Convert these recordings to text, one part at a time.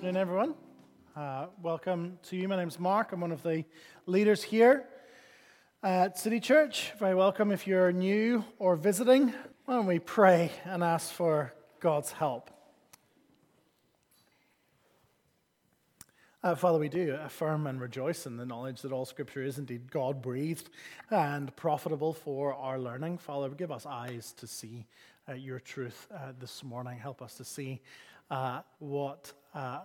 Afternoon, everyone. Uh, welcome to you. My name's Mark. I'm one of the leaders here at City Church. Very welcome if you're new or visiting. Why don't we pray and ask for God's help? Uh, Father, we do affirm and rejoice in the knowledge that all Scripture is indeed God breathed and profitable for our learning. Father, give us eyes to see uh, your truth uh, this morning. Help us to see uh, what, uh,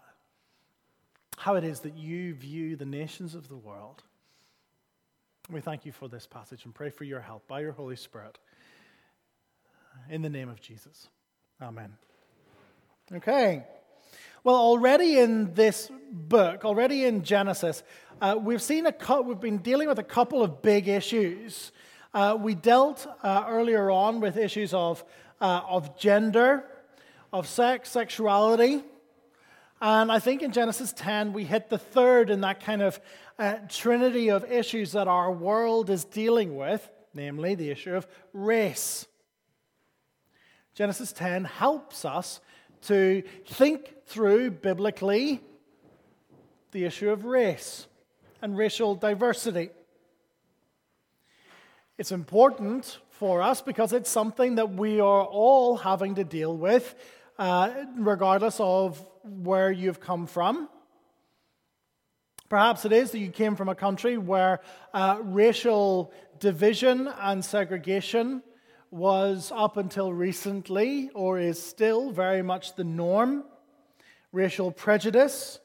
how it is that you view the nations of the world. We thank you for this passage and pray for your help by your Holy Spirit. In the name of Jesus. Amen. Okay. Well, already in this book, already in Genesis, uh, we've seen a co- we've been dealing with a couple of big issues. Uh, we dealt uh, earlier on with issues of, uh, of gender of sex, sexuality. And I think in Genesis 10, we hit the third in that kind of uh, trinity of issues that our world is dealing with, namely the issue of race. Genesis 10 helps us to think through biblically the issue of race and racial diversity. It's important for us because it's something that we are all having to deal with uh, regardless of where you've come from. Perhaps it is that you came from a country where uh, racial division and segregation was up until recently, or is still very much the norm. Racial prejudice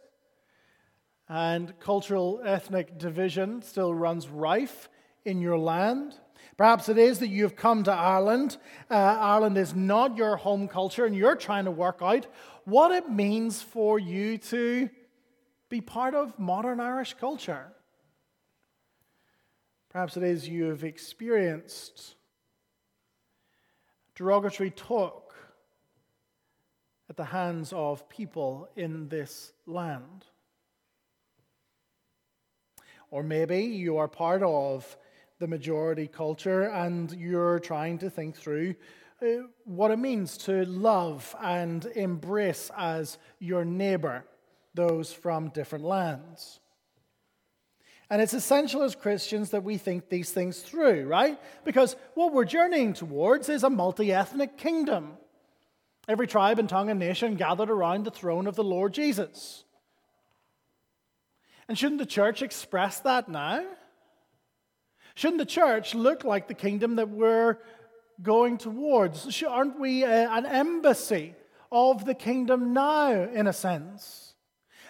and cultural ethnic division still runs rife in your land. Perhaps it is that you've come to Ireland. Uh, Ireland is not your home culture, and you're trying to work out what it means for you to be part of modern Irish culture. Perhaps it is you have experienced derogatory talk at the hands of people in this land. Or maybe you are part of the majority culture and you're trying to think through uh, what it means to love and embrace as your neighbor those from different lands. And it's essential as Christians that we think these things through, right? Because what we're journeying towards is a multi ethnic kingdom. Every tribe and tongue and nation gathered around the throne of the Lord Jesus. And shouldn't the church express that now? Shouldn't the church look like the kingdom that we're going towards? Aren't we an embassy of the kingdom now, in a sense?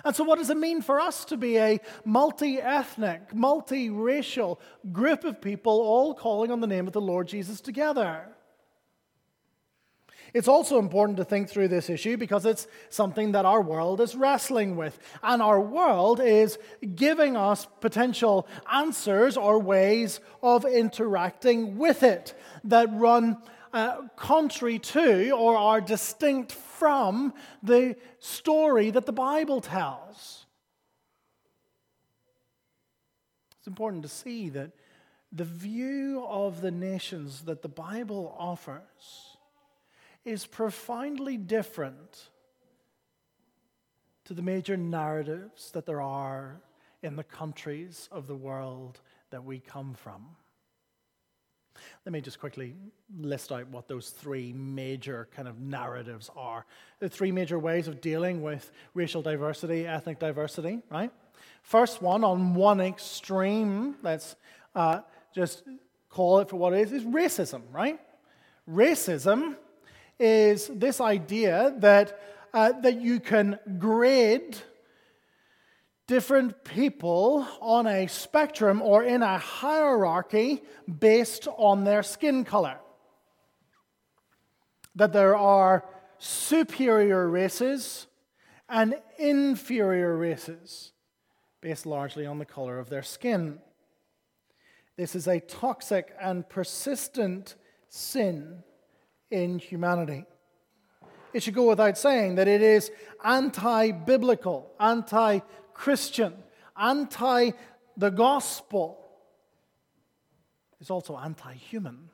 And so, what does it mean for us to be a multi ethnic, multi-racial group of people all calling on the name of the Lord Jesus together? It's also important to think through this issue because it's something that our world is wrestling with. And our world is giving us potential answers or ways of interacting with it that run uh, contrary to or are distinct from the story that the Bible tells. It's important to see that the view of the nations that the Bible offers is profoundly different to the major narratives that there are in the countries of the world that we come from. Let me just quickly list out what those three major kind of narratives are. The three major ways of dealing with racial diversity, ethnic diversity, right? First one, on one extreme, let's uh, just call it for what it is, is racism, right? Racism is this idea that, uh, that you can grade different people on a spectrum or in a hierarchy based on their skin color. That there are superior races and inferior races based largely on the color of their skin. This is a toxic and persistent sin in humanity. It should go without saying that it is anti biblical, anti Christian, anti the gospel. It's also anti human.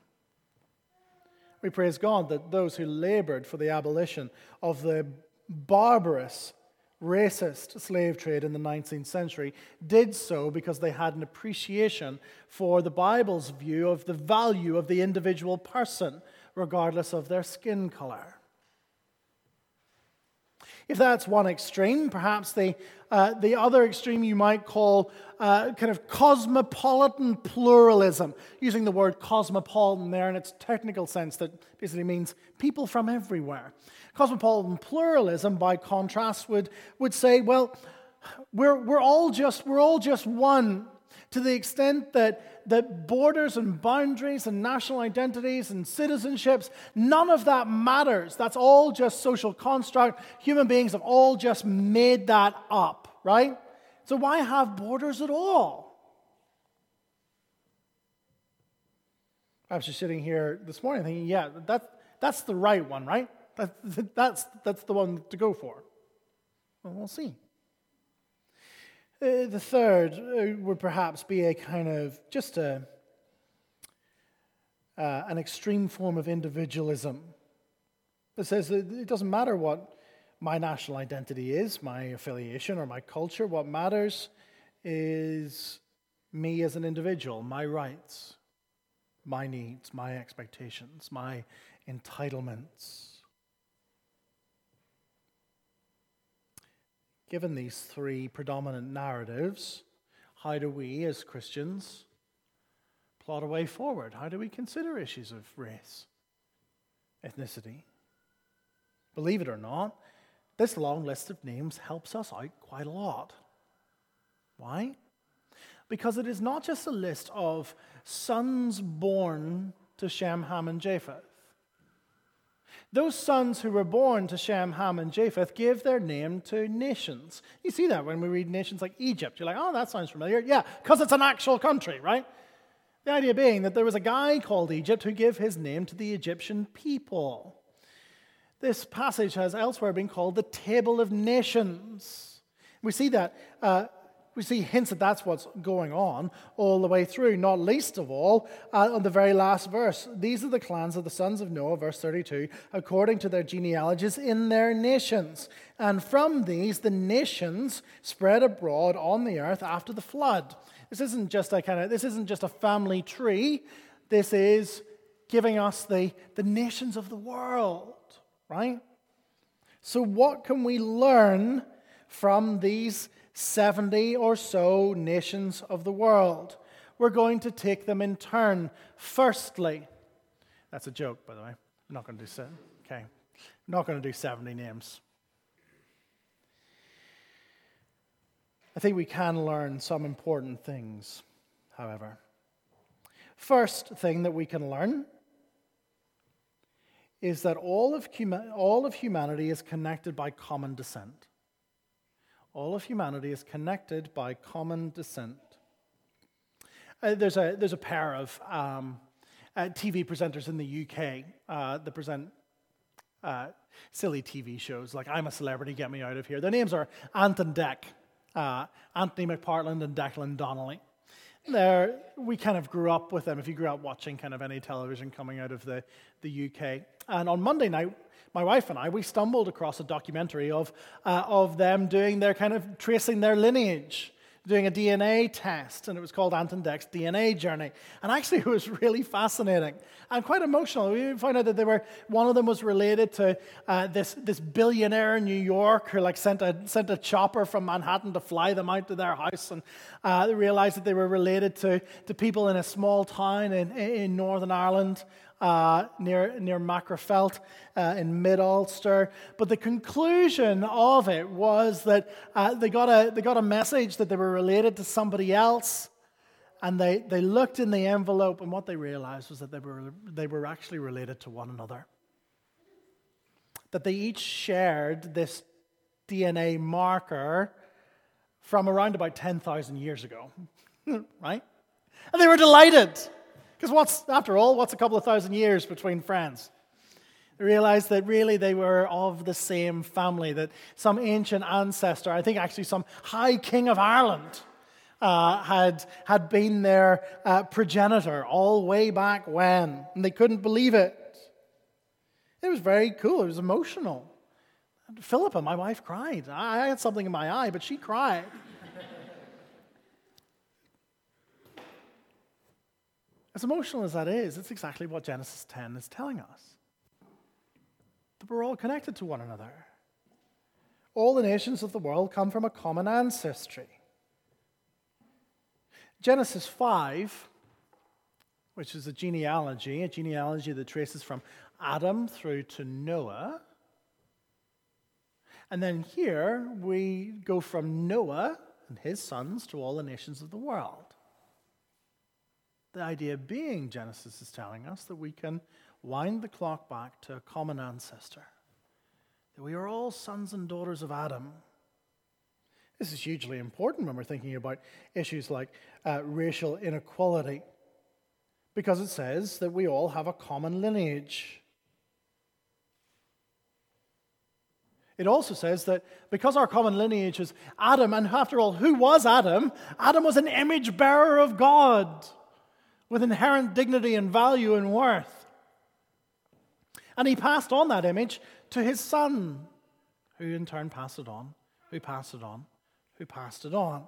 We praise God that those who labored for the abolition of the barbarous racist slave trade in the 19th century did so because they had an appreciation for the Bible's view of the value of the individual person, regardless of their skin color. If that's one extreme, perhaps the, uh, the other extreme you might call uh, kind of cosmopolitan pluralism, using the word cosmopolitan there in its technical sense that basically means people from everywhere. Cosmopolitan pluralism, by contrast, would, would say, well, we're, we're, all just, we're all just one to the extent that, that borders and boundaries and national identities and citizenships, none of that matters. That's all just social construct. Human beings have all just made that up, right? So why have borders at all? Perhaps you're sitting here this morning thinking, yeah, that, that's the right one, right? That, that's, that's the one to go for. Well, we'll see. Uh, the third uh, would perhaps be a kind of just a, uh, an extreme form of individualism that says that it doesn't matter what my national identity is, my affiliation, or my culture. What matters is me as an individual, my rights, my needs, my expectations, my entitlements. Given these three predominant narratives, how do we as Christians plot a way forward? How do we consider issues of race, ethnicity? Believe it or not, this long list of names helps us out quite a lot. Why? Because it is not just a list of sons born to Shem, Ham, and Japheth. Those sons who were born to Shem, Ham, and Japheth gave their name to nations. You see that when we read nations like Egypt. You're like, oh, that sounds familiar. Yeah, because it's an actual country, right? The idea being that there was a guy called Egypt who gave his name to the Egyptian people. This passage has elsewhere been called the Table of Nations. We see that uh, we see hints that that's what's going on all the way through, not least of all uh, on the very last verse. These are the clans of the sons of Noah, verse 32, according to their genealogies in their nations. And from these, the nations spread abroad on the earth after the flood. This isn't just a kind of, this isn't just a family tree. This is giving us the, the nations of the world, right? So, what can we learn from these 70 or so nations of the world. We're going to take them in turn. Firstly, that's a joke, by the way. I'm not going to do seven. Okay. I'm not going to do 70 names. I think we can learn some important things, however. First thing that we can learn is that all of, all of humanity is connected by common descent. All of humanity is connected by common descent. Uh, there's, a, there's a pair of um, uh, TV presenters in the UK uh, that present uh, silly TV shows like I'm a Celebrity, Get Me Out of Here. Their names are Ant and Dec, uh, Anthony McPartland and Declan Donnelly. They're, we kind of grew up with them if you grew up watching kind of any television coming out of the, the UK. And on Monday night, my wife and I, we stumbled across a documentary of, uh, of them doing their kind of tracing their lineage, doing a DNA test, and it was called Ant and Dec's DNA Journey. And actually, it was really fascinating and quite emotional. We found out that they were, one of them was related to uh, this, this billionaire in New York who like sent a, sent a chopper from Manhattan to fly them out to their house. And uh, they realized that they were related to, to people in a small town in, in Northern Ireland uh, near, near Magherafelt uh, in Mid Ulster. But the conclusion of it was that uh, they, got a, they got a message that they were related to somebody else. And they, they looked in the envelope, and what they realized was that they were, they were actually related to one another. That they each shared this DNA marker from around about 10,000 years ago, right? And they were delighted. Because what's, after all, what's a couple of thousand years between friends? They realized that really they were of the same family, that some ancient ancestor, I think actually some high king of Ireland, uh, had, had been their uh, progenitor all way back when. And they couldn't believe it. It was very cool, it was emotional. Philippa, my wife, cried. I had something in my eye, but she cried. As emotional as that is, it's exactly what Genesis 10 is telling us that we're all connected to one another. All the nations of the world come from a common ancestry. Genesis 5, which is a genealogy, a genealogy that traces from Adam through to Noah. And then here we go from Noah and his sons to all the nations of the world. The idea being, Genesis is telling us that we can wind the clock back to a common ancestor, that we are all sons and daughters of Adam. This is hugely important when we're thinking about issues like uh, racial inequality, because it says that we all have a common lineage. It also says that because our common lineage is Adam, and after all, who was Adam? Adam was an image bearer of God with inherent dignity and value and worth. And he passed on that image to his son, who in turn passed it on, who passed it on, who passed it on.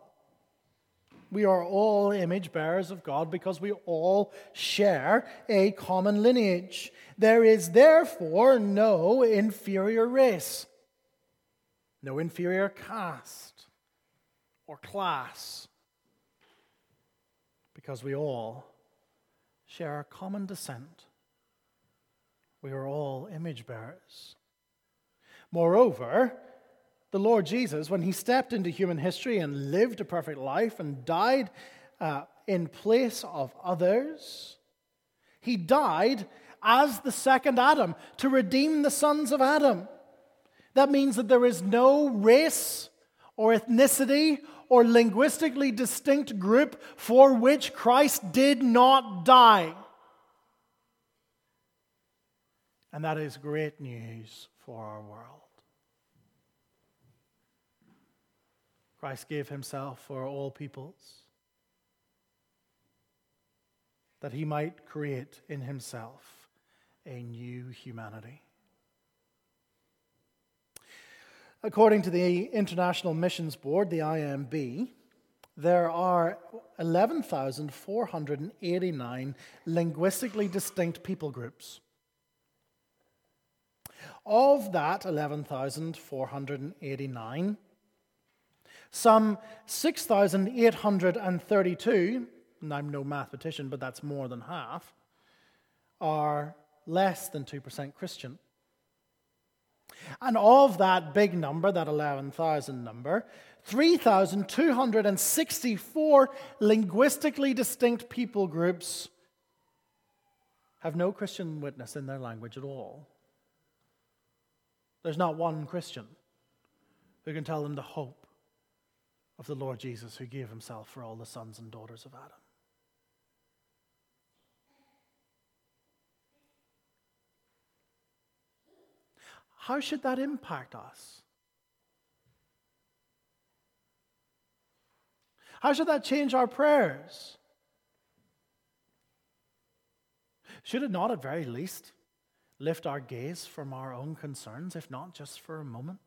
We are all image bearers of God because we all share a common lineage. There is therefore no inferior race no inferior caste or class, because we all share a common descent. We are all image bearers. Moreover, the Lord Jesus, when he stepped into human history and lived a perfect life and died uh, in place of others, he died as the second Adam to redeem the sons of Adam. That means that there is no race or ethnicity or linguistically distinct group for which Christ did not die. And that is great news for our world. Christ gave himself for all peoples that he might create in himself a new humanity. According to the International Missions Board, the IMB, there are 11,489 linguistically distinct people groups. Of that 11,489, some 6,832, and I'm no mathematician, but that's more than half, are less than 2% Christian. And of that big number, that 11,000 number, 3,264 linguistically distinct people groups have no Christian witness in their language at all. There's not one Christian who can tell them the hope of the Lord Jesus who gave himself for all the sons and daughters of Adam. How should that impact us? How should that change our prayers? Should it not, at very least, lift our gaze from our own concerns, if not just for a moment,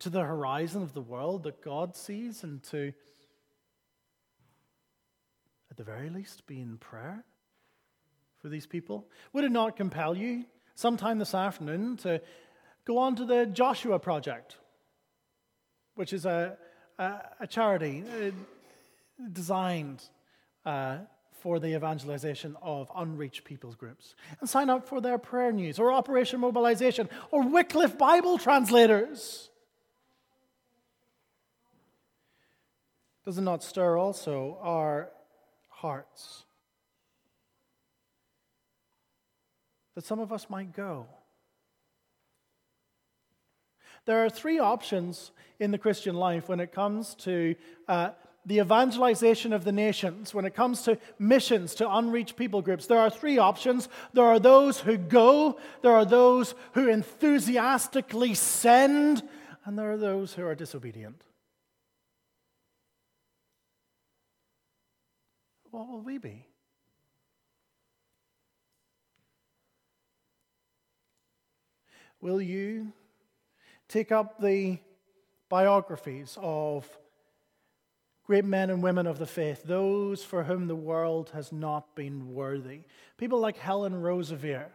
to the horizon of the world that God sees and to, at the very least, be in prayer for these people? Would it not compel you sometime this afternoon to go on to the Joshua Project, which is a, a, a charity uh, designed uh, for the evangelization of unreached peoples groups and sign up for their prayer news or Operation Mobilization or Wycliffe Bible translators. Does it not stir also our hearts? That some of us might go. There are three options in the Christian life when it comes to uh, the evangelization of the nations, when it comes to missions to unreached people groups. There are three options. There are those who go, there are those who enthusiastically send, and there are those who are disobedient. What will we be? Will you take up the biographies of great men and women of the faith, those for whom the world has not been worthy. People like Helen Roseveare,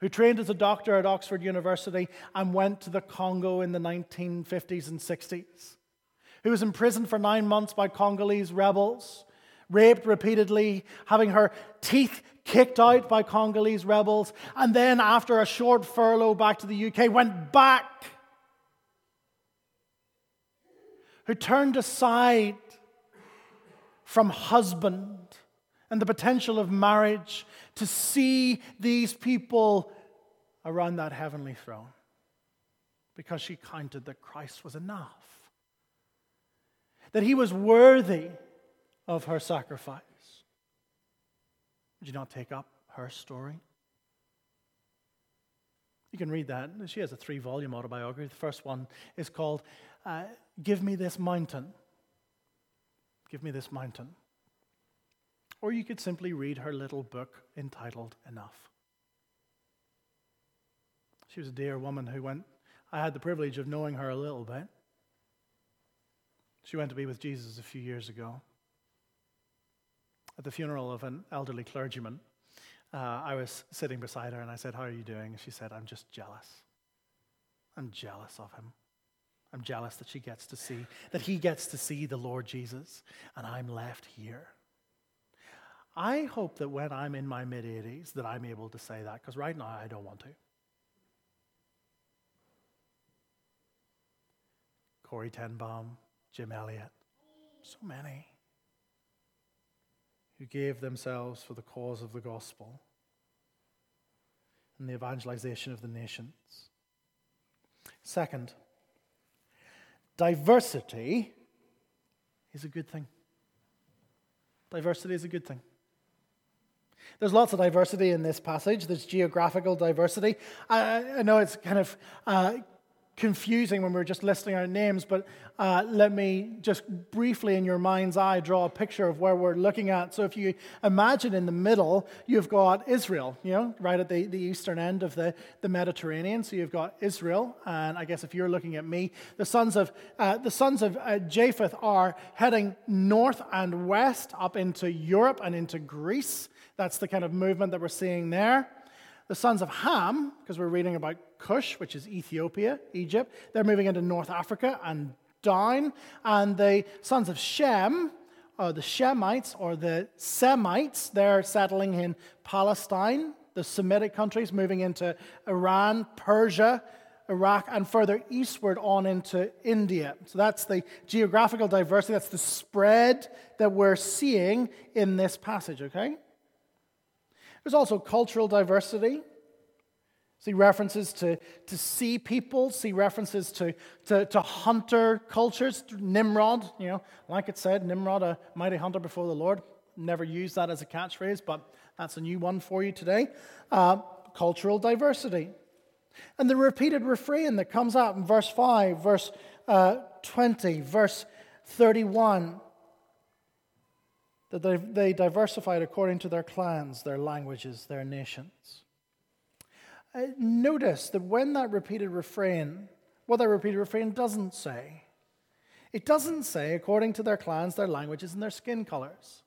who trained as a doctor at Oxford University and went to the Congo in the 1950s and 60s, who was imprisoned for nine months by Congolese rebels, raped repeatedly, having her teeth kicked out by Congolese rebels, and then, after a short furlough back to the UK, went back. Who turned aside from husband and the potential of marriage to see these people around that heavenly throne because she counted that Christ was enough, that he was worthy of her sacrifice. Would you not take up her story? You can read that. She has a three volume autobiography. The first one is called uh, Give Me This Mountain. Give me this mountain. Or you could simply read her little book entitled Enough. She was a dear woman who went, I had the privilege of knowing her a little bit. She went to be with Jesus a few years ago. At the funeral of an elderly clergyman, uh, I was sitting beside her and I said, How are you doing? She said, I'm just jealous. I'm jealous of him. I'm jealous that she gets to see, that he gets to see the Lord Jesus, and I'm left here. I hope that when I'm in my mid 80s that I'm able to say that, because right now I don't want to. Corrie ten Boom, Jim Elliot, so many who gave themselves for the cause of the gospel and the evangelization of the nations. Second, diversity is a good thing. Diversity is a good thing. There's lots of diversity in this passage. There's geographical diversity. I, I know it's kind of uh, confusing when we are just listing our names, but uh, let me just briefly in your mind's eye draw a picture of where we're looking at. So if you imagine in the middle, you've got Israel, you know, right at the, the eastern end of the, the Mediterranean. So you've got Israel, and I guess if you're looking at me, the sons of, uh, the sons of uh, Japheth are heading north and west up into Europe and into Greece. That's the kind of movement that we're seeing there. The sons of Ham, because we're reading about Cush, which is Ethiopia, Egypt, they're moving into North Africa and down. And the sons of Shem, or the Shemites or the Semites, they're settling in Palestine, the Semitic countries, moving into Iran, Persia, Iraq, and further eastward on into India. So that's the geographical diversity, that's the spread that we're seeing in this passage, okay? There's also cultural diversity. See references to, to sea people, see references to, to, to, hunter cultures. Nimrod, you know, like it said, Nimrod, a mighty hunter before the Lord. Never used that as a catchphrase, but that's a new one for you today. Uh, cultural diversity. And the repeated refrain that comes out in verse 5, verse uh, 20, verse 31 that they, diversified according to their clans, their languages, their nations. Uh, notice that when that repeated refrain, what that repeated refrain doesn't say, it doesn't say according to their clans, their languages, and their skin colors.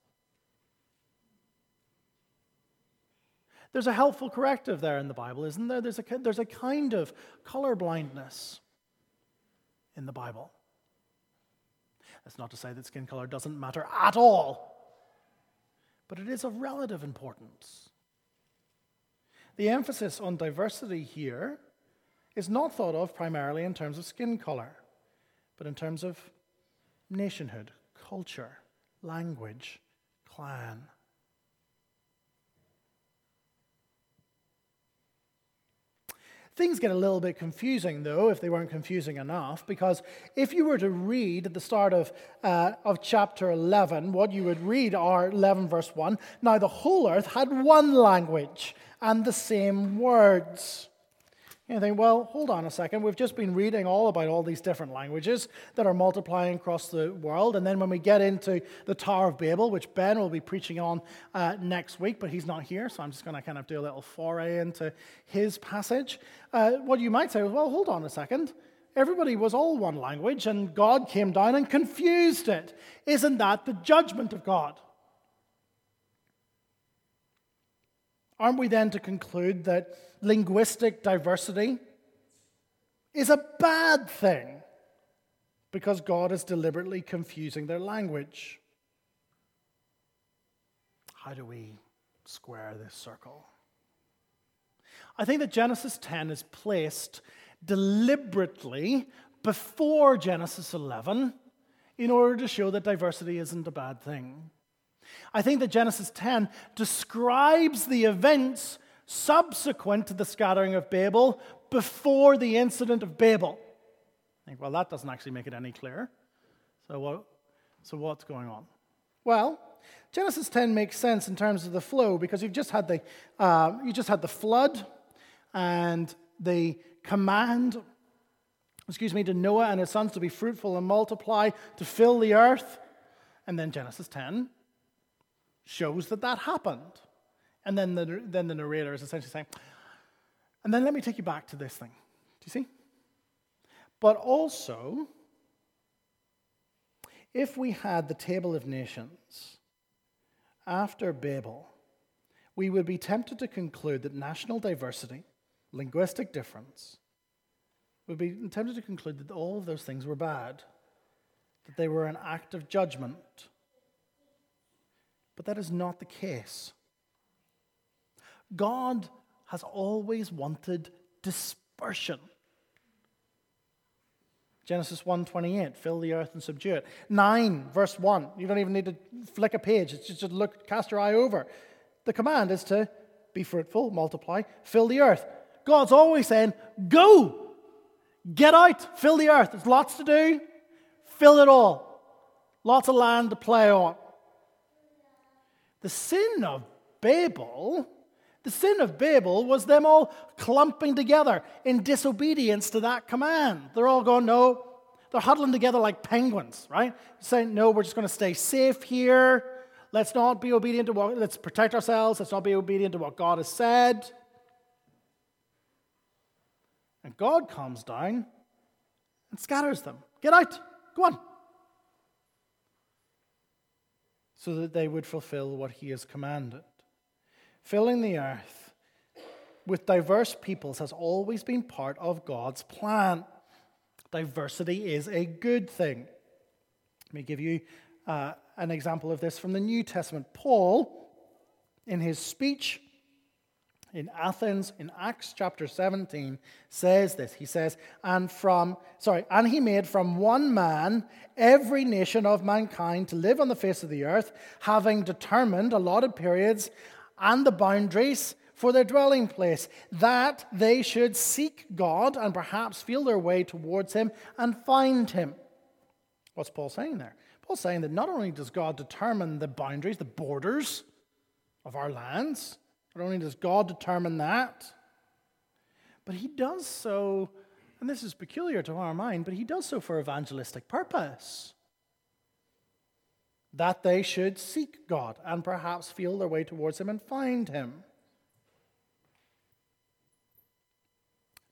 There's a helpful corrective there in the Bible, isn't there? There's a, there's a kind of color blindness in the Bible. That's not to say that skin color doesn't matter at all but it is of relative importance. The emphasis on diversity here is not thought of primarily in terms of skin color, but in terms of nationhood, culture, language, clan. Things get a little bit confusing, though, if they weren't confusing enough, because if you were to read at the start of, uh, of chapter 11, what you would read are 11 verse 1 Now the whole earth had one language and the same words. You think, well, hold on a second. We've just been reading all about all these different languages that are multiplying across the world. And then when we get into the Tower of Babel, which Ben will be preaching on uh, next week, but he's not here, so I'm just going to kind of do a little foray into his passage. Uh, what you might say is, well, hold on a second. everybody was all one language, and God came down and confused it. Isn't that the judgment of God? Aren't we then to conclude that linguistic diversity is a bad thing because God is deliberately confusing their language? How do we square this circle? I think that Genesis 10 is placed deliberately before Genesis 11 in order to show that diversity isn't a bad thing. I think that Genesis 10 describes the events subsequent to the scattering of Babel before the incident of Babel. I think, well, that doesn't actually make it any clearer. So, what, so what's going on? Well, Genesis 10 makes sense in terms of the flow because you've just had the, uh, you just had the flood and the command, excuse me, to Noah and his sons to be fruitful and multiply, to fill the earth. And then Genesis 10 shows that that happened. And then the, then the narrator is essentially saying, and then let me take you back to this thing. Do you see? But also, if we had the table of nations after Babel, we would be tempted to conclude that national diversity, linguistic difference, would be tempted to conclude that all of those things were bad, that they were an act of judgment but that is not the case. God has always wanted dispersion. Genesis 1:28, fill the earth and subdue it. 9 verse 1, you don't even need to flick a page, it's just look cast your eye over. The command is to be fruitful, multiply, fill the earth. God's always saying, "Go! Get out, fill the earth. There's lots to do. Fill it all. Lots of land to play on." The sin of Babel, the sin of Babel was them all clumping together in disobedience to that command. They're all going, no. They're huddling together like penguins, right? Saying, no, we're just going to stay safe here. Let's not be obedient to what, let's protect ourselves. Let's not be obedient to what God has said. And God comes down and scatters them. Get out. Go on so that they would fulfill what he has commanded. Filling the earth with diverse peoples has always been part of God's plan. Diversity is a good thing. Let me give you uh, an example of this from the New Testament. Paul, in his speech in Athens in Acts chapter 17 says this. He says, and from, sorry, and he made from one man every nation of mankind to live on the face of the earth, having determined allotted periods and the boundaries for their dwelling place, that they should seek God and perhaps feel their way towards him and find him. What's Paul saying there? Paul's saying that not only does God determine the boundaries, the borders of our lands, not only does God determine that, but He does so, and this is peculiar to our mind, but He does so for evangelistic purpose. That they should seek God and perhaps feel their way towards Him and find Him.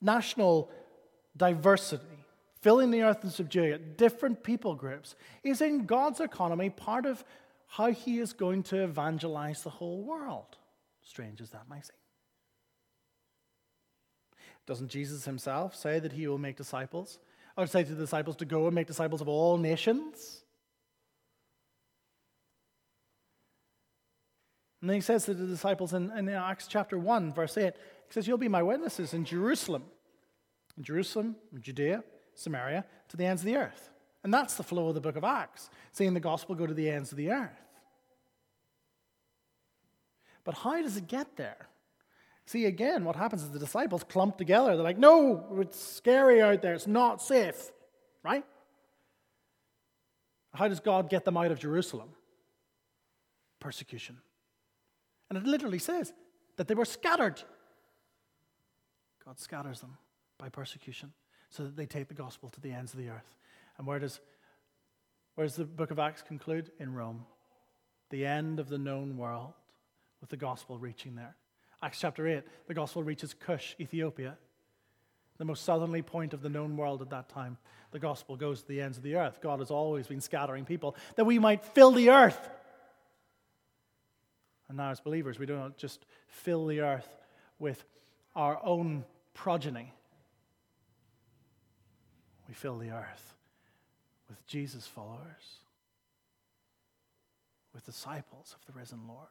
National diversity, filling the earth and subduing it, different people groups, is in God's economy part of how He is going to evangelize the whole world strange as that might seem. Doesn't Jesus himself say that he will make disciples? Or say to the disciples to go and make disciples of all nations? And then he says to the disciples in, in Acts chapter 1, verse 8, he says, You'll be my witnesses in Jerusalem, in Jerusalem, in Judea, Samaria, to the ends of the earth. And that's the flow of the book of Acts, seeing the gospel go to the ends of the earth. But how does it get there? See, again, what happens is the disciples clump together. They're like, no, it's scary out there. It's not safe, right? How does God get them out of Jerusalem? Persecution. And it literally says that they were scattered. God scatters them by persecution so that they take the gospel to the ends of the earth. And where does, where does the book of Acts conclude? In Rome, the end of the known world with the gospel reaching there. Acts chapter 8, the gospel reaches Cush, Ethiopia. the most southerly point of the known world at that time. The gospel goes to the ends of the earth. God has always been scattering people that we might fill the earth. And now, as believers, we do not just fill the earth with our own progeny, we fill the earth with Jesus' followers, with disciples of the risen Lord.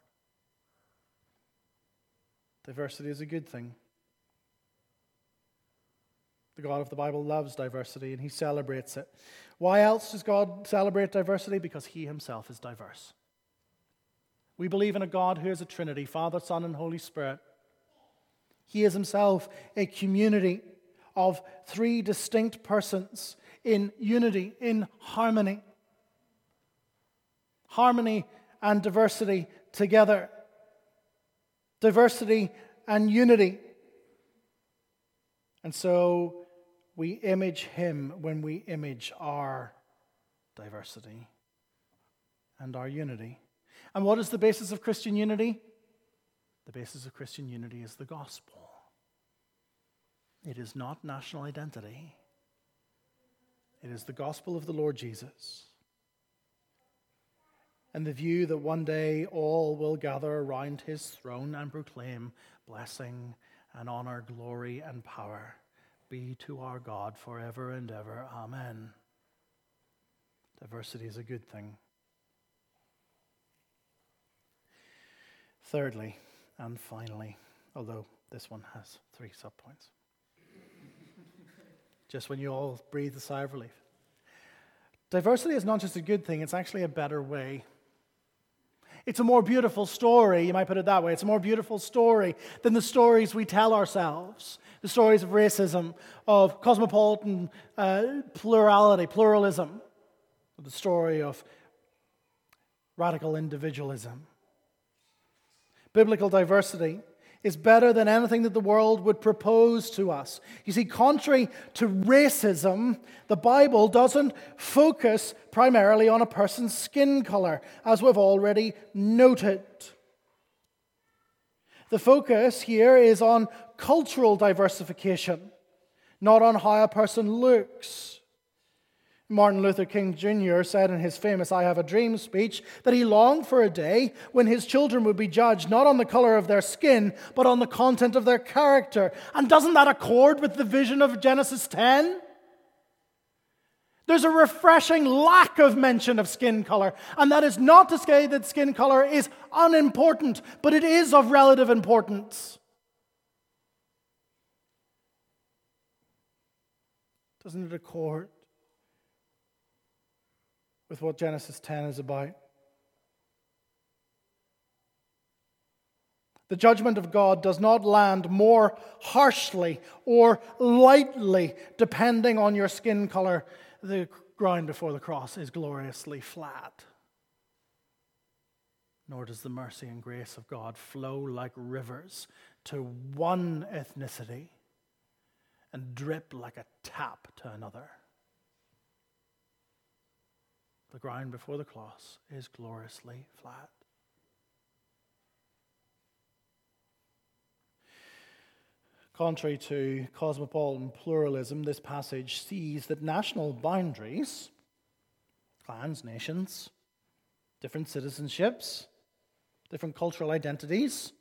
Diversity is a good thing. The God of the Bible loves diversity and he celebrates it. Why else does God celebrate diversity? Because he himself is diverse. We believe in a God who is a Trinity Father, Son, and Holy Spirit. He is himself a community of three distinct persons in unity, in harmony. Harmony and diversity together. Diversity and unity. And so we image him when we image our diversity and our unity. And what is the basis of Christian unity? The basis of Christian unity is the gospel. It is not national identity, it is the gospel of the Lord Jesus. And the view that one day all will gather around his throne and proclaim blessing and honor, glory and power be to our God forever and ever. Amen. Diversity is a good thing. Thirdly, and finally, although this one has three subpoints, just when you all breathe a sigh of relief. Diversity is not just a good thing, it's actually a better way. It's a more beautiful story, you might put it that way. It's a more beautiful story than the stories we tell ourselves the stories of racism, of cosmopolitan uh, plurality, pluralism, the story of radical individualism. Biblical diversity is better than anything that the world would propose to us. You see, contrary to racism, the Bible doesn't focus primarily on a person's skin color, as we've already noted. The focus here is on cultural diversification, not on how a person looks. Martin Luther King Jr. said in his famous I Have a Dream speech that he longed for a day when his children would be judged not on the color of their skin, but on the content of their character. And doesn't that accord with the vision of Genesis 10? There's a refreshing lack of mention of skin color. And that is not to say that skin color is unimportant, but it is of relative importance. Doesn't it accord with what Genesis 10 is about? The judgment of God does not land more harshly or lightly depending on your skin color the ground before the cross is gloriously flat. Nor does the mercy and grace of God flow like rivers to one ethnicity and drip like a tap to another. The ground before the cross is gloriously flat. Contrary to cosmopolitan pluralism, this passage sees that national boundaries, clans, nations, different citizenships, different cultural identities,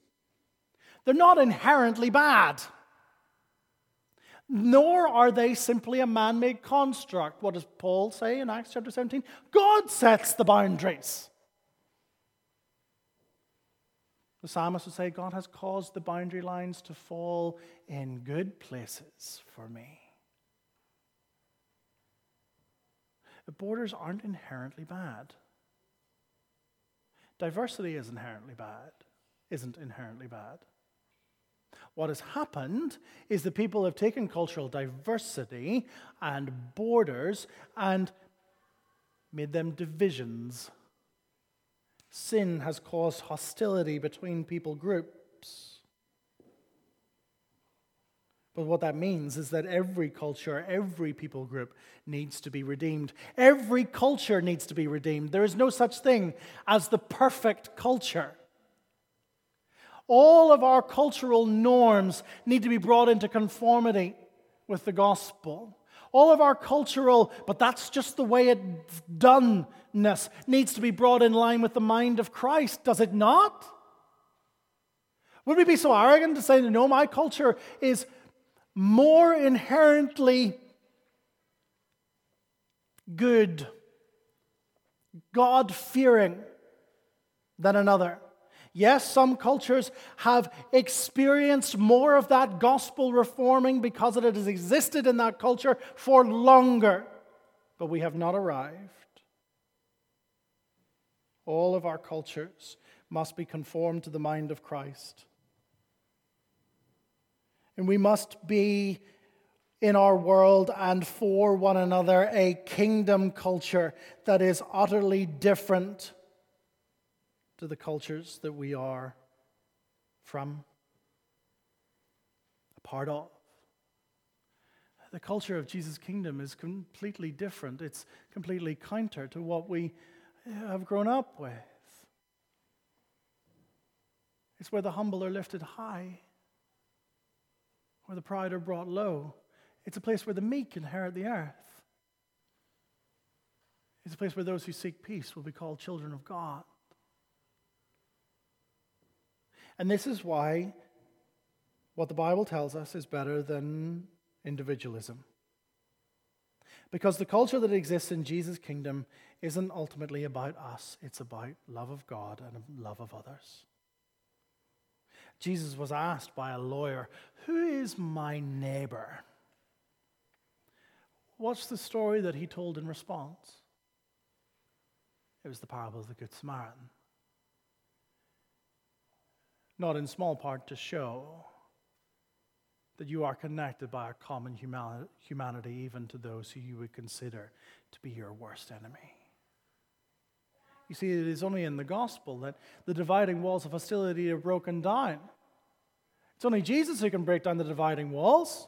they're not inherently bad. Nor are they simply a man made construct. What does Paul say in Acts chapter 17? God sets the boundaries. The psalmist would say, God has caused the boundary lines to fall in good places for me. The borders aren't inherently bad. Diversity is inherently bad, isn't inherently bad. What has happened is that people have taken cultural diversity and borders and made them divisions Sin has caused hostility between people groups. But what that means is that every culture, every people group needs to be redeemed. Every culture needs to be redeemed. There is no such thing as the perfect culture. All of our cultural norms need to be brought into conformity with the gospel. All of our cultural, but that's just the way it's doneness, needs to be brought in line with the mind of Christ, does it not? Would we be so arrogant to say, no, my culture is more inherently good, God fearing than another? Yes, some cultures have experienced more of that gospel reforming because it has existed in that culture for longer, but we have not arrived. All of our cultures must be conformed to the mind of Christ. And we must be in our world and for one another a kingdom culture that is utterly different to the cultures that we are from, a part of. The culture of Jesus' kingdom is completely different. It's completely counter to what we have grown up with. It's where the humble are lifted high, where the proud are brought low. It's a place where the meek inherit the earth. It's a place where those who seek peace will be called children of God. And this is why what the Bible tells us is better than individualism. Because the culture that exists in Jesus' kingdom isn't ultimately about us, it's about love of God and love of others. Jesus was asked by a lawyer, Who is my neighbor? What's the story that he told in response? It was the parable of the Good Samaritan not in small part to show that you are connected by a common humanity, even to those who you would consider to be your worst enemy. You see, it is only in the gospel that the dividing walls of hostility are broken down. It's only Jesus who can break down the dividing walls.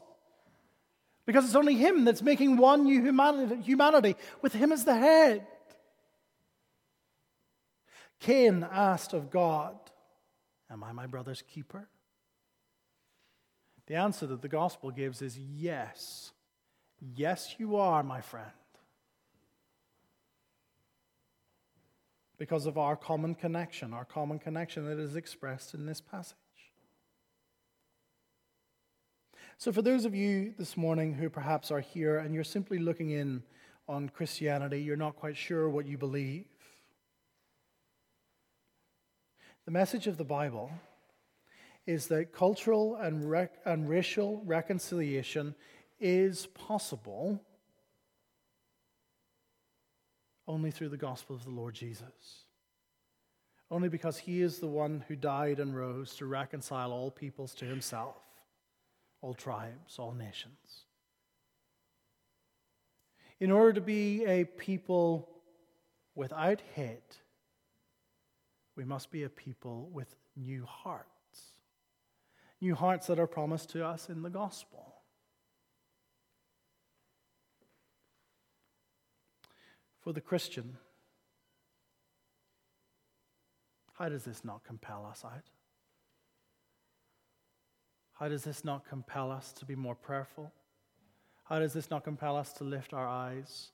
Because it's only Him that's making one new humanity, humanity with Him as the head. Cain asked of God, Am I my brother's keeper? The answer that the gospel gives is yes. Yes, you are, my friend. Because of our common connection, our common connection that is expressed in this passage. So, for those of you this morning who perhaps are here and you're simply looking in on Christianity, you're not quite sure what you believe, the message of the Bible is that cultural and, rec- and racial reconciliation is possible only through the gospel of the Lord Jesus. Only because he is the one who died and rose to reconcile all peoples to himself, all tribes, all nations. In order to be a people without hate, we must be a people with new hearts. New hearts that are promised to us in the gospel. For the Christian, how does this not compel us out? How does this not compel us to be more prayerful? How does this not compel us to lift our eyes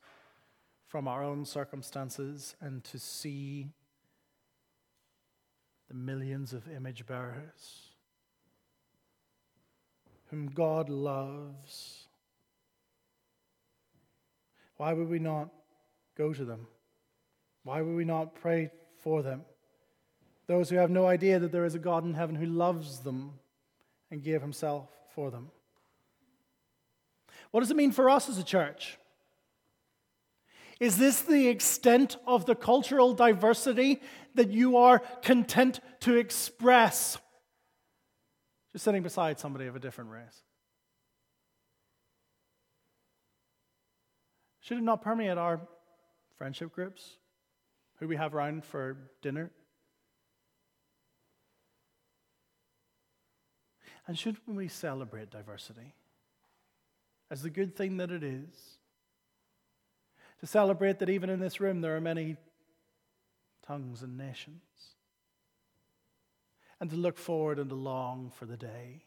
from our own circumstances and to see the millions of image bearers whom God loves. Why would we not go to them? Why would we not pray for them? Those who have no idea that there is a God in heaven who loves them and gave himself for them. What does it mean for us as a church? Is this the extent of the cultural diversity that you are content to express? Just sitting beside somebody of a different race. Should it not permeate our friendship groups, who we have around for dinner? And shouldn't we celebrate diversity as the good thing that it is? to celebrate that even in this room there are many tongues and nations, and to look forward and to long for the day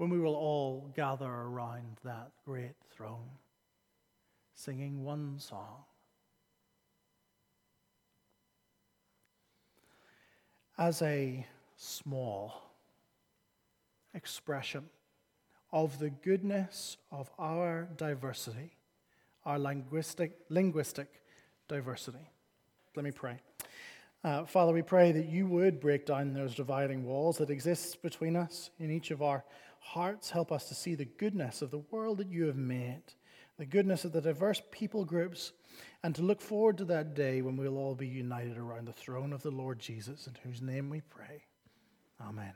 when we will all gather around that great throne, singing one song. As a small expression of the goodness of our diversity, our linguistic, linguistic diversity. Let me pray. Uh, Father, we pray that you would break down those dividing walls that exist between us in each of our hearts. Help us to see the goodness of the world that you have made, the goodness of the diverse people groups, and to look forward to that day when we'll all be united around the throne of the Lord Jesus, in whose name we pray. Amen.